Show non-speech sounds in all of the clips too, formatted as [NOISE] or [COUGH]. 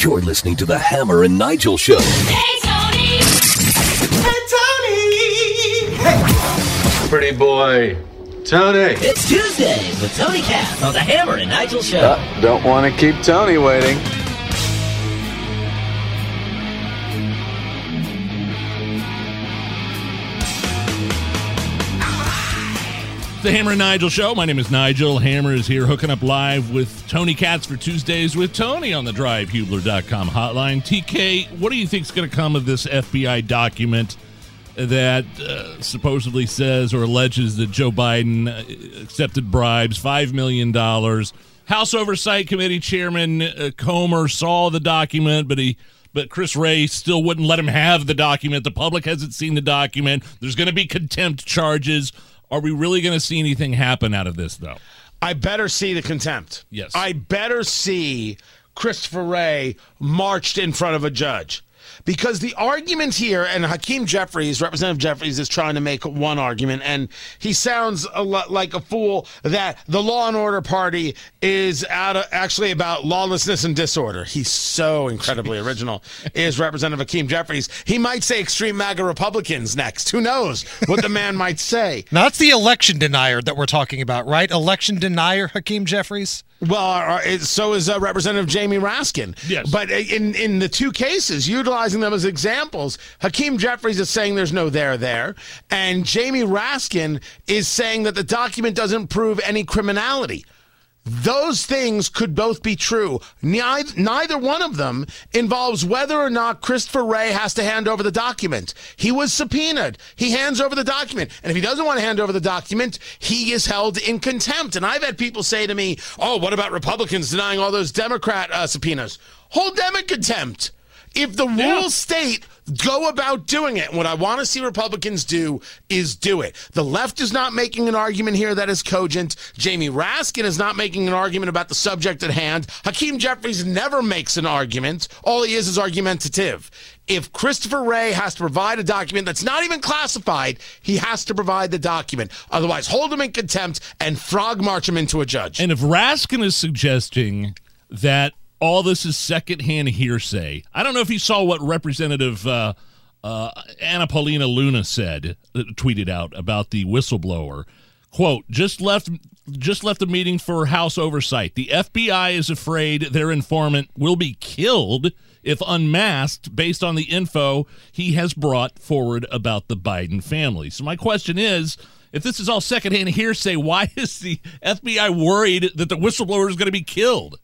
You're listening to the Hammer and Nigel Show. Hey, Tony! Hey, Tony! Hey! Pretty boy. Tony. It's Tuesday with Tony Katz on the Hammer and Nigel Show. Uh, don't want to keep Tony waiting. The Hammer and Nigel Show. My name is Nigel. Hammer is here hooking up live with Tony Katz for Tuesdays with Tony on the drivehubler.com hotline. TK, what do you think is going to come of this FBI document that uh, supposedly says or alleges that Joe Biden uh, accepted bribes, $5 million? House Oversight Committee Chairman uh, Comer saw the document, but he but Chris Wray still wouldn't let him have the document. The public hasn't seen the document. There's going to be contempt charges. Are we really going to see anything happen out of this, though? I better see the contempt. Yes. I better see Christopher Wray marched in front of a judge. Because the argument here, and Hakeem Jeffries, Representative Jeffries, is trying to make one argument, and he sounds a lot like a fool that the law and order party is out of, actually about lawlessness and disorder. He's so incredibly [LAUGHS] original, is Representative Hakeem Jeffries. He might say extreme MAGA Republicans next. Who knows what the man might say? [LAUGHS] Now, that's the election denier that we're talking about, right? Election denier, Hakeem Jeffries? Well, uh, so is uh, Representative Jamie Raskin. Yes. But in in the two cases, utilizing them as examples, Hakeem Jeffries is saying there's no there there, and Jamie Raskin is saying that the document doesn't prove any criminality. Those things could both be true. Neither, neither one of them involves whether or not Christopher Wray has to hand over the document. He was subpoenaed. He hands over the document. And if he doesn't want to hand over the document, he is held in contempt. And I've had people say to me, oh, what about Republicans denying all those Democrat uh, subpoenas? Hold them in contempt. If the rules state go about doing it, what I want to see Republicans do is do it. The left is not making an argument here that is cogent. Jamie Raskin is not making an argument about the subject at hand. Hakeem Jeffries never makes an argument. All he is is argumentative. If Christopher Wray has to provide a document that's not even classified, he has to provide the document. Otherwise, hold him in contempt and frog march him into a judge. And if Raskin is suggesting that all this is secondhand hearsay, I don't know if you saw what Representative uh, uh, Anna Paulina Luna said, uh, tweeted out about the whistleblower. Quote: Just left, just left the meeting for House oversight. The FBI is afraid their informant will be killed if unmasked, based on the info he has brought forward about the Biden family. So my question is. If this is all secondhand hearsay, [LAUGHS] why is the FBI worried that the whistleblower is going to be killed?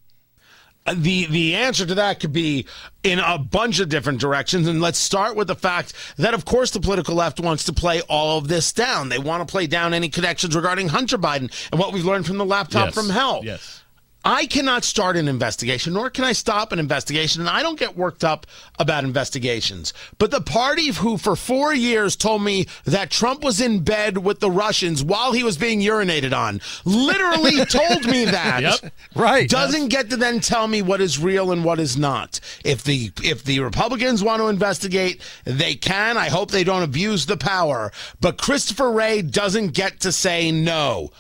The the answer to that could be in a bunch of different directions and let's start with the fact that of course the political left wants to play all of this down they want to play down any connections regarding hunter biden and what we've learned from the laptop Yes. from hell Yes. I cannot start an investigation, nor can I stop an investigation, and I don't get worked up about investigations. But the party who for four years told me that Trump was in bed with the Russians while he was being urinated on, literally [LAUGHS] told me that. Yep. Right. Doesn't get to then tell me what is real and what is not. If the if the Republicans want to investigate, they can. I hope they don't abuse the power. But Christopher Wray doesn't get to say no.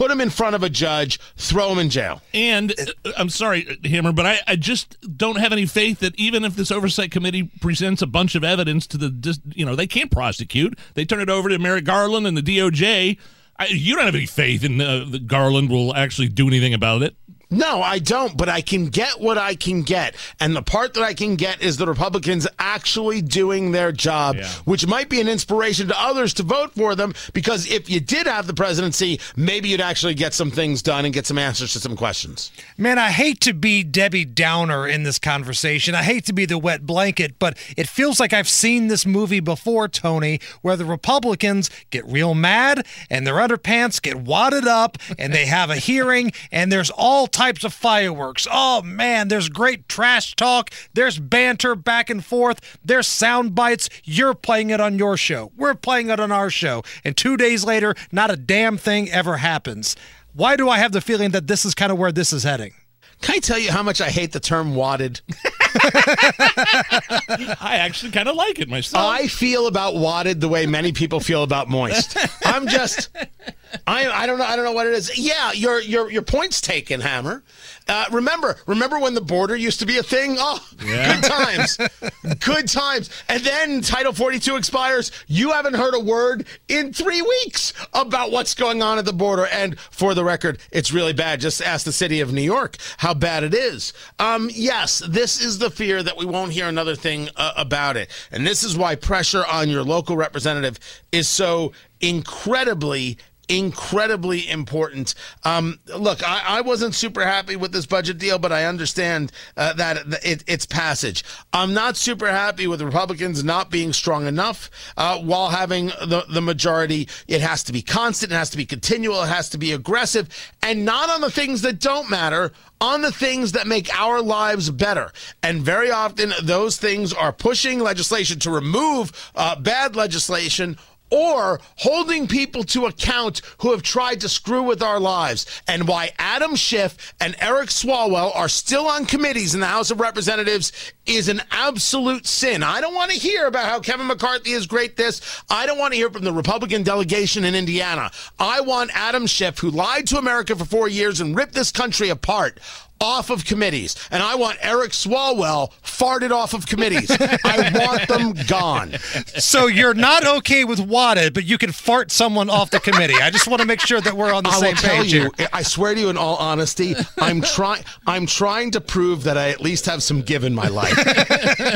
Put him in front of a judge, throw him in jail. And uh, I'm sorry, Hammer, but I, I just don't have any faith that even if this oversight committee presents a bunch of evidence to the, you know, they can't prosecute. They turn it over to Merrick Garland and the DOJ. I, you don't have any faith in uh, that Garland will actually do anything about it. No, I don't, but I can get what I can get. And the part that I can get is the Republicans actually doing their job, Yeah. which might be an inspiration to others to vote for them because if you did have the presidency, maybe you'd actually get some things done and get some answers to some questions. Man, I hate to be Debbie Downer in this conversation. I hate to be the wet blanket, but it feels like I've seen this movie before, Tony, where the Republicans get real mad and their underpants get wadded up and they have a hearing and there's all types of fireworks. Oh man, there's great trash talk. There's banter back and forth. There's sound bites. You're playing it on your show. We're playing it on our show. And two days later, not a damn thing ever happens. Why do I have the feeling that this is kind of where this is heading? Can I tell you how much I hate the term wadded? [LAUGHS] [LAUGHS] I actually kind of like it myself. I feel about wadded the way many people feel about moist. I'm just, I, I don't know, I don't know what it is. Yeah, your your your point's taken, Hammer. Uh, remember, remember when the border used to be a thing? Oh, Yeah. good times, good times. And then Title 42 expires. You haven't heard a word in three weeks about what's going on at the border. And for the record, it's really bad. Just ask the city of New York how bad it is. Um, yes, this is the fear that we won't hear another thing uh, about it, and this is why pressure on your local representative is so incredibly incredibly important. Um, look, I, I wasn't super happy with this budget deal, but I understand uh, that it, its passage. I'm not super happy with Republicans not being strong enough uh, while having the, the majority. It has to be constant, it has to be continual, it has to be aggressive, and not on the things that don't matter. On the things that make our lives better. And very often, those things are pushing legislation to remove uh, bad legislation or holding people to account who have tried to screw with our lives, and why Adam Schiff and Eric Swalwell are still on committees in the House of Representatives is an absolute sin. I don't want to hear about how Kevin McCarthy is great this. I don't want to hear from the Republican delegation in Indiana. I want Adam Schiff, who lied to America for four years and ripped this country apart, off of committees. And I want Eric Swalwell farted off of committees. I want them gone. So you're not okay with wadded, but you can fart someone off the committee. I just want to make sure that we're on the I same page you, here. I swear to you, in all honesty, I'm trying. I'm trying to prove that I at least have some give in my life.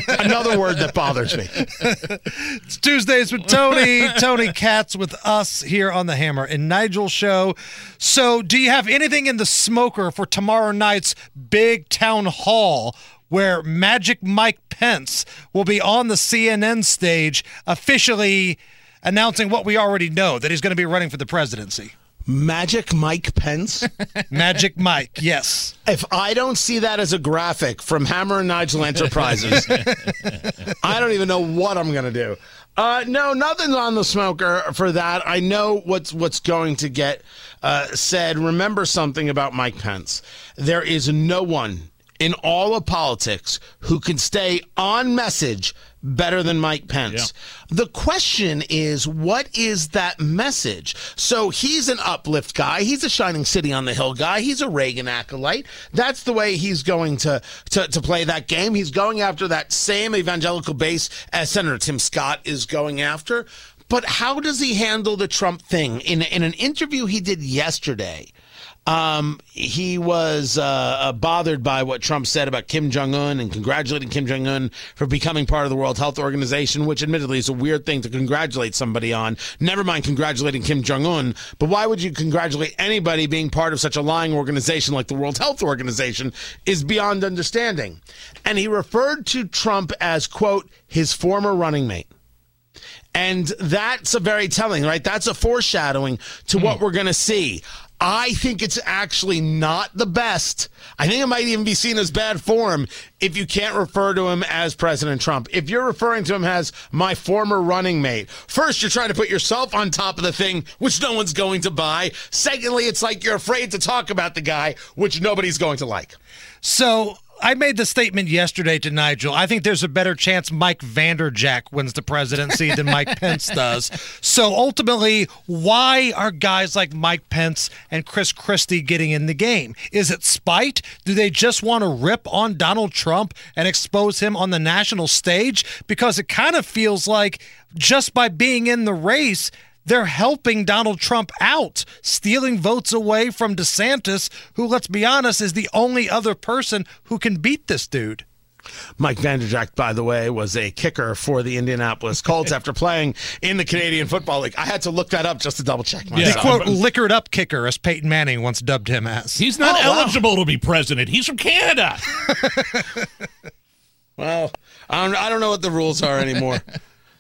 Another word that bothers me. It's Tuesdays with Tony. Tony Katz with us here on the Hammer and Nigel show. So, do you have anything in the smoker for tomorrow night's big town hall? Where Magic Mike Pence will be on the CNN stage officially announcing what we already know that he's going to be running for the presidency. Magic Mike Pence. [LAUGHS] Magic Mike, yes. If I don't see that as a graphic from Hammer and Nigel Enterprises, [LAUGHS] I don't even know what I'm going to do. Uh, no, nothing's on the smoker for that. I know what's what's going to get uh, said. Remember something about Mike Pence. There is no one in all of politics who can stay on message better than Mike Pence. The question is, what is that message? So he's an uplift guy. He's a shining city on the hill guy. He's a Reagan acolyte. That's the way he's going to, to, to play that game. He's going after that same evangelical base as Senator Tim Scott is going after. But how does he handle the Trump thing? In, in an interview he did yesterday, um, he was uh, uh, bothered by what Trump said about Kim Jong Un and congratulating Kim Jong Un for becoming part of the World Health Organization, which admittedly is a weird thing to congratulate somebody on. Never mind congratulating Kim Jong Un, but why would you congratulate anybody being part of such a lying organization like the World Health Organization is beyond understanding. And he referred to Trump as, quote, his former running mate. And that's a very telling, right? That's a foreshadowing to what we're going to see. I think it's actually not the best. I think it might even be seen as bad form if you can't refer to him as President Trump. If you're referring to him as my former running mate, first, you're trying to put yourself on top of the thing, which no one's going to buy. Secondly, it's like you're afraid to talk about the guy, which nobody's going to like. So I made the statement yesterday to Nigel. I think there's a better chance Mike Vanderjagt wins the presidency than Mike [LAUGHS] Pence does. So ultimately, why are guys like Mike Pence and Chris Christie getting in the game? Is it spite? Do they just want to rip on Donald Trump and expose him on the national stage? Because it kind of feels like just by being in the race, they're helping Donald Trump out, stealing votes away from DeSantis, who, let's be honest, is the only other person who can beat this dude. Mike Vanderjagt, by the way, was a kicker for the Indianapolis Colts after playing in the Canadian Football League. I had to look that up just to double check The myself. quote, liquored up kicker, as Peyton Manning once dubbed him as. He's not Oh, wow. eligible to be president. He's from Canada. [LAUGHS] Well, I don't, I don't know what the rules are anymore. [LAUGHS]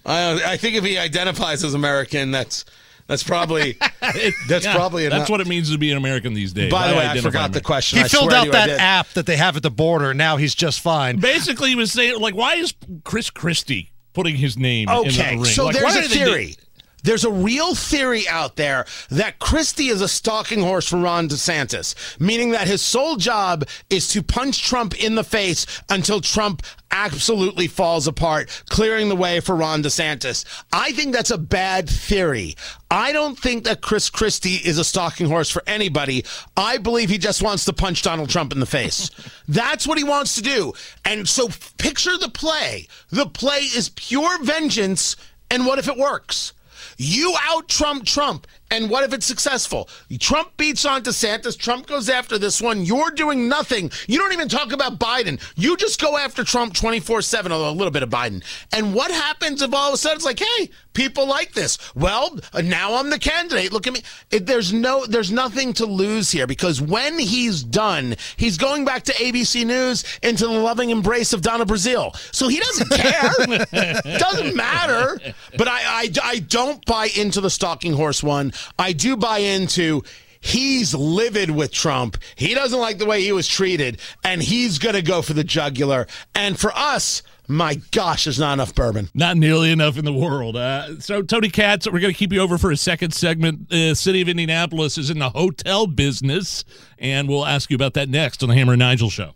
I, I think if he identifies as American, that's That's probably [LAUGHS] that's Yeah, probably that's what it means to be an American these days. By the way, I identify forgot the question. He I filled out to you I that app that they have at the border. Now he's just fine. Basically, he was saying like, why is Chris Christie putting his name in the Okay, ring? so Like, there's why a do they theory. There's a real theory out there that Christie is a stalking horse for Ron DeSantis, meaning that his sole job is to punch Trump in the face until Trump absolutely falls apart, clearing the way for Ron DeSantis. I think that's a bad theory. I don't think that Chris Christie is a stalking horse for anybody. I believe he just wants to punch Donald Trump in the face. [LAUGHS] That's what he wants to do. And so picture the play. The play is pure vengeance. And what if it works? You out Trump Trump. And what if it's successful? Trump beats on DeSantis. Trump goes after this one. You're doing nothing. You don't even talk about Biden. You just go after Trump 24 7, although a little bit of Biden. And what happens if all of a sudden it's like, hey, people like this? Well, uh, now I'm the candidate. Look at me. It, there's no, there's nothing to lose here because when he's done, he's going back to ABC News into the loving embrace of Donna Brazile. So he doesn't care. [LAUGHS] doesn't matter. But I, I, I don't buy into the stalking horse one. I do buy into he's livid with Trump. He doesn't like the way he was treated, and he's going to go for the jugular. And for us, my gosh, there's not enough bourbon. Not nearly enough in the world. Uh, so, Tony Katz, we're going to keep you over for a second segment. The city of Indianapolis is in the hotel business, and we'll ask you about that next on the Hammer and Nigel show.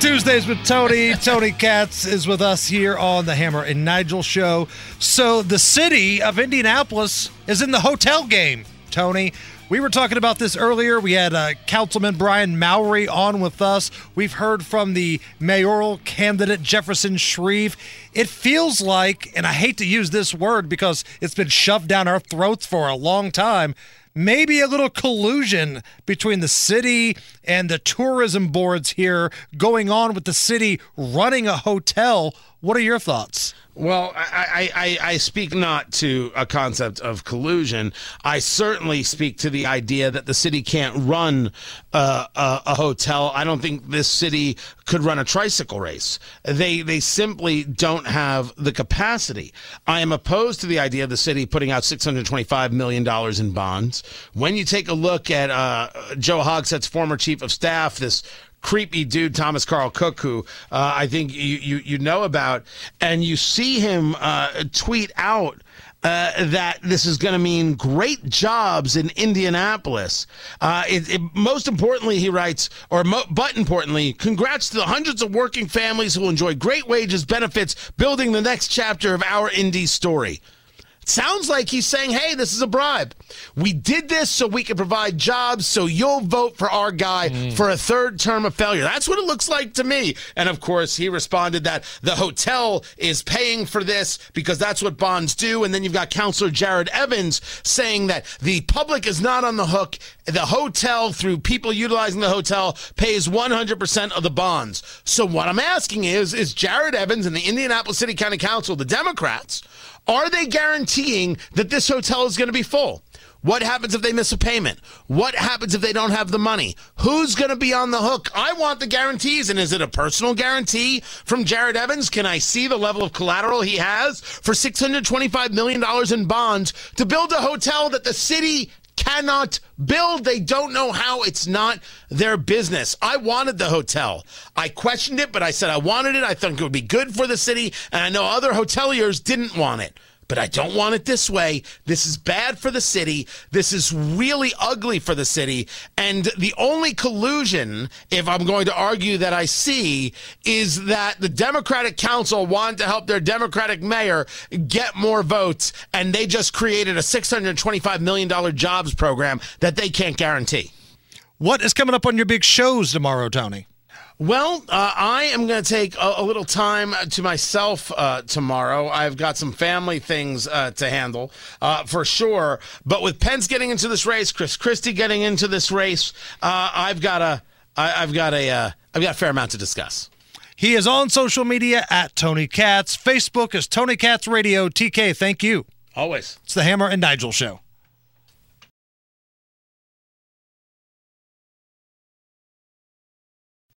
Tuesdays with Tony. Tony Katz is with us here on the Hammer and Nigel show. So the city of Indianapolis is in the hotel game, Tony. We were talking about this earlier. We had uh, Councilman Brian Mowery on with us. We've heard from the mayoral candidate Jefferson Shreve. It feels like, and I hate to use this word because it's been shoved down our throats for a long time, maybe a little collusion between the city and the tourism boards here going on with the city running a hotel. What are your thoughts? Well, I, I, I, speak not to a concept of collusion. I certainly speak to the idea that the city can't run uh, a, a hotel. I don't think this city could run a tricycle race. They they simply don't have the capacity. I am opposed to the idea of the city putting out six hundred twenty five million dollars in bonds. When you take a look at uh, Joe Hogsett's former chief of staff, this creepy dude Thomas Carl Cook, who uh, I think you, you you know about, and you see him uh, tweet out. Uh, that this is going to mean great jobs in Indianapolis. Uh, it, it, most importantly, he writes, or mo- but importantly, congrats to the hundreds of working families who will enjoy great wages, benefits, building the next chapter of our Indy story. Sounds like he's saying, hey, this is a bribe. We did this so we can provide jobs, so you'll vote for our guy hmm. for a third term of failure. That's what it looks like to me. And of course, he responded that the hotel is paying for this because that's what bonds do. And then you've got Counselor Jared Evans saying that the public is not on the hook. The hotel, through people utilizing the hotel, pays 100% of the bonds. So what I'm asking is, is Jared Evans and the Indianapolis City County Council, the Democrats, are they guaranteeing that this hotel is going to be full? What happens if they miss a payment? What happens if they don't have the money? Who's going to be on the hook? I want the guarantees. And is it a personal guarantee from Jared Evans? Can I see the level of collateral he has for $625 million in bonds to build a hotel that the city cannot build. They don't know how. It's not their business. I wanted the hotel. I questioned it, but I said I wanted it. I think it would be good for the city. And I know other hoteliers didn't want it. But I don't want it this way. This is bad for the city. This is really ugly for the city. And the only collusion, if I'm going to argue that I see, is that the Democratic Council wanted to help their Democratic mayor get more votes. And they just created a $625 million jobs program that they can't guarantee. What is coming up on your big shows tomorrow, Tony? Well, uh, I am going to take a, a, little time to myself uh, tomorrow. I've got some family things uh, to handle uh, for sure. But with Pence getting into this race, Chris Christie getting into this race, uh, I've got a, I, I've got a, uh, I've got a fair amount to discuss. He is on social media at Tony Katz. Facebook is Tony Katz Radio. TK, thank you. Always. It's the Hammer and Nigel Show.